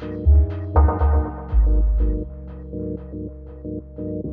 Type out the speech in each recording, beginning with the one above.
Thank you.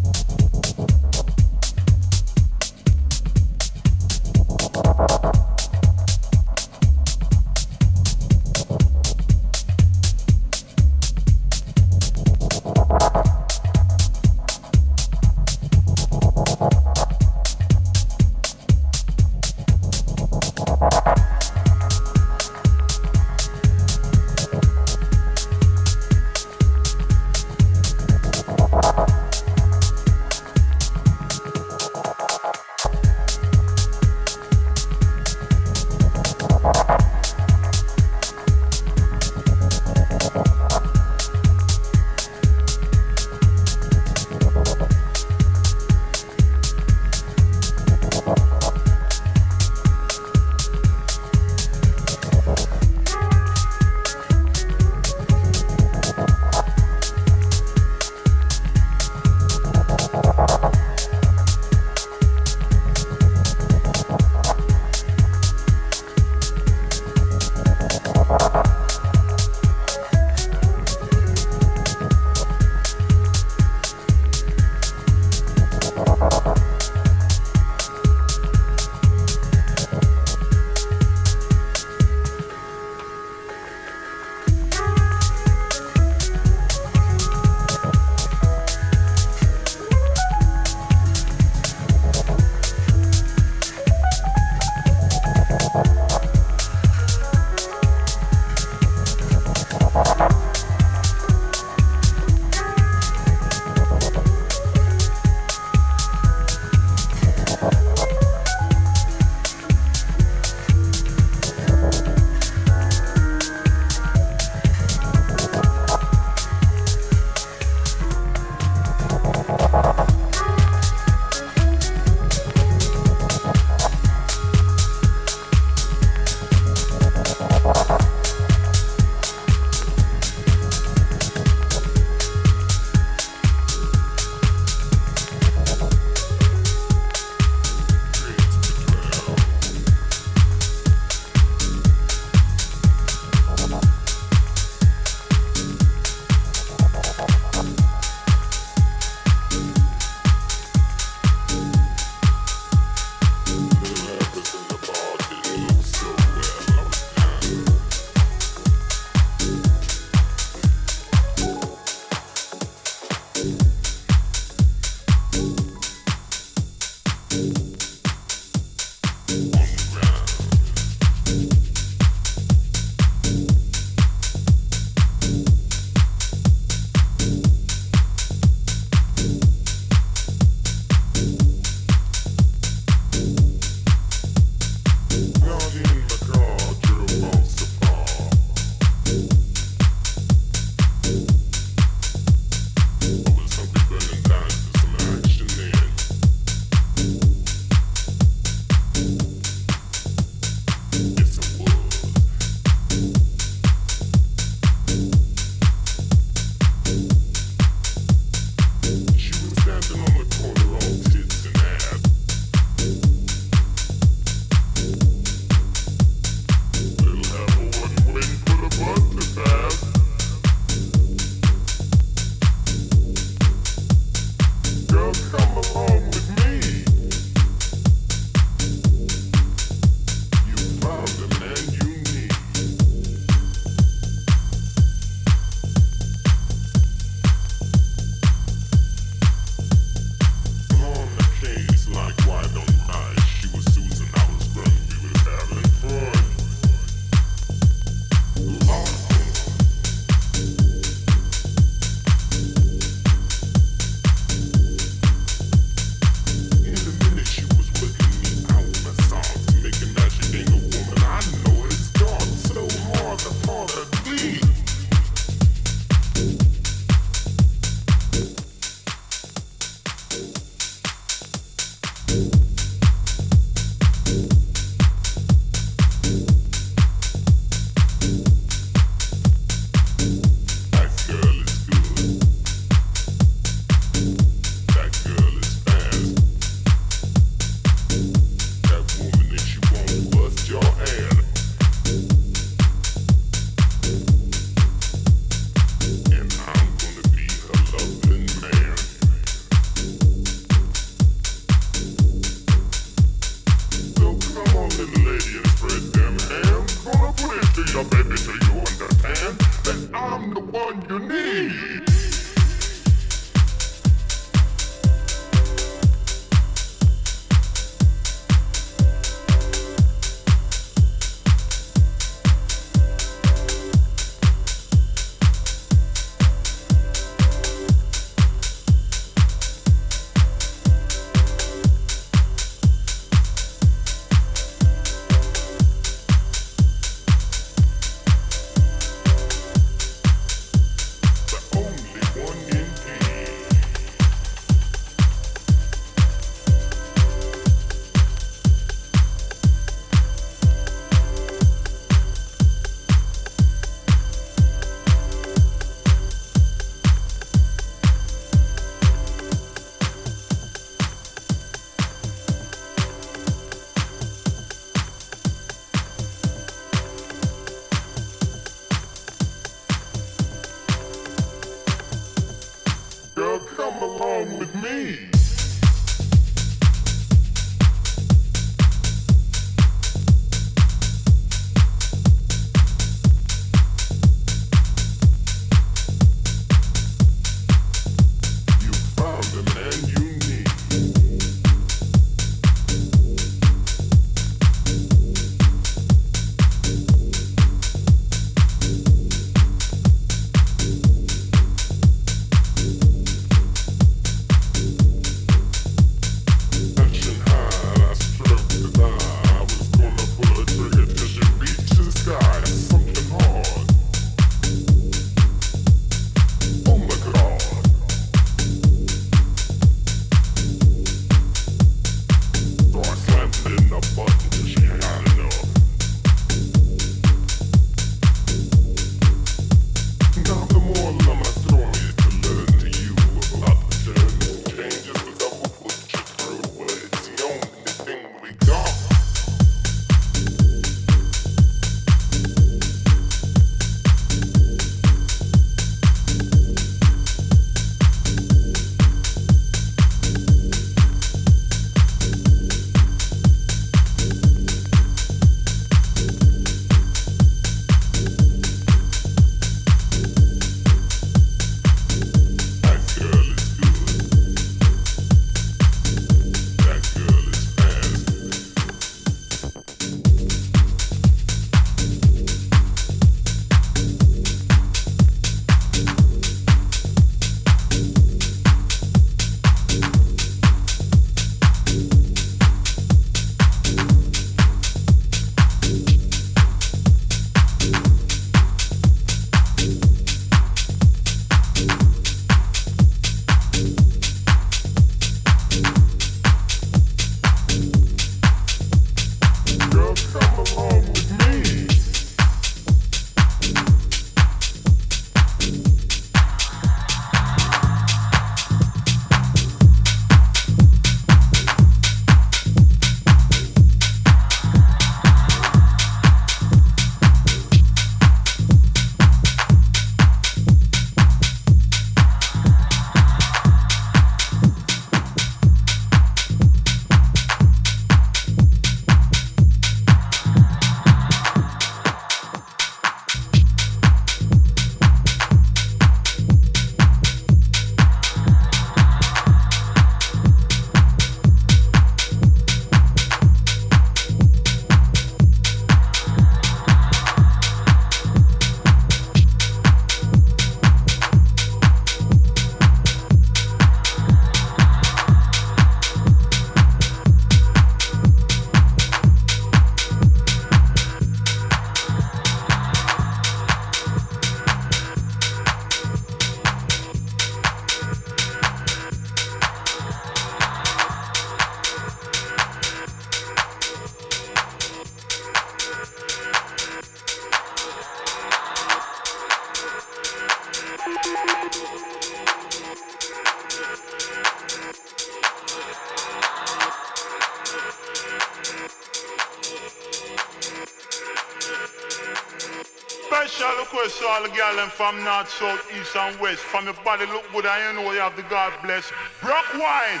From north, south, east and west. From your body look good you know you have the God bless. Rock wine.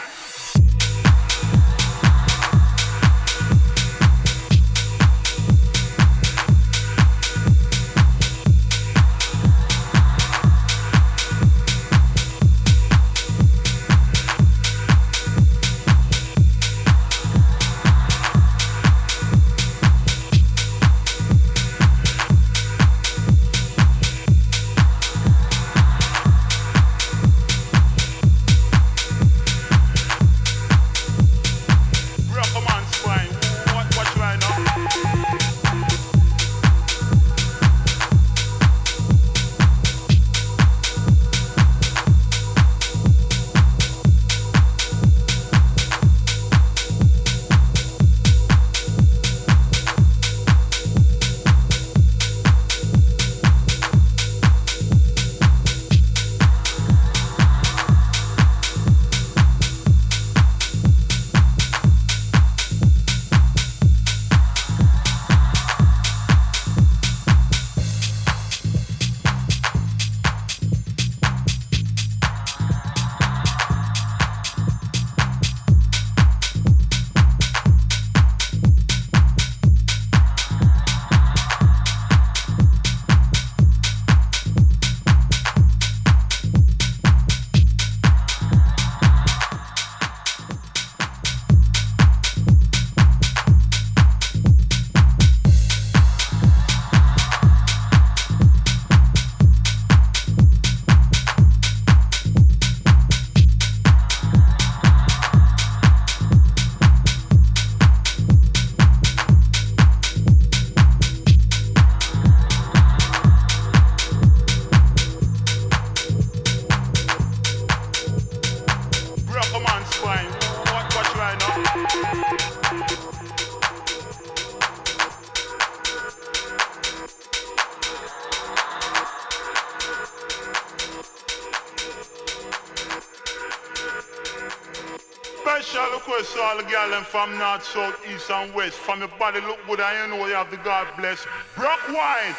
Them from north, south, east and west. From your body look good, I know you have the God bless. Brock wine.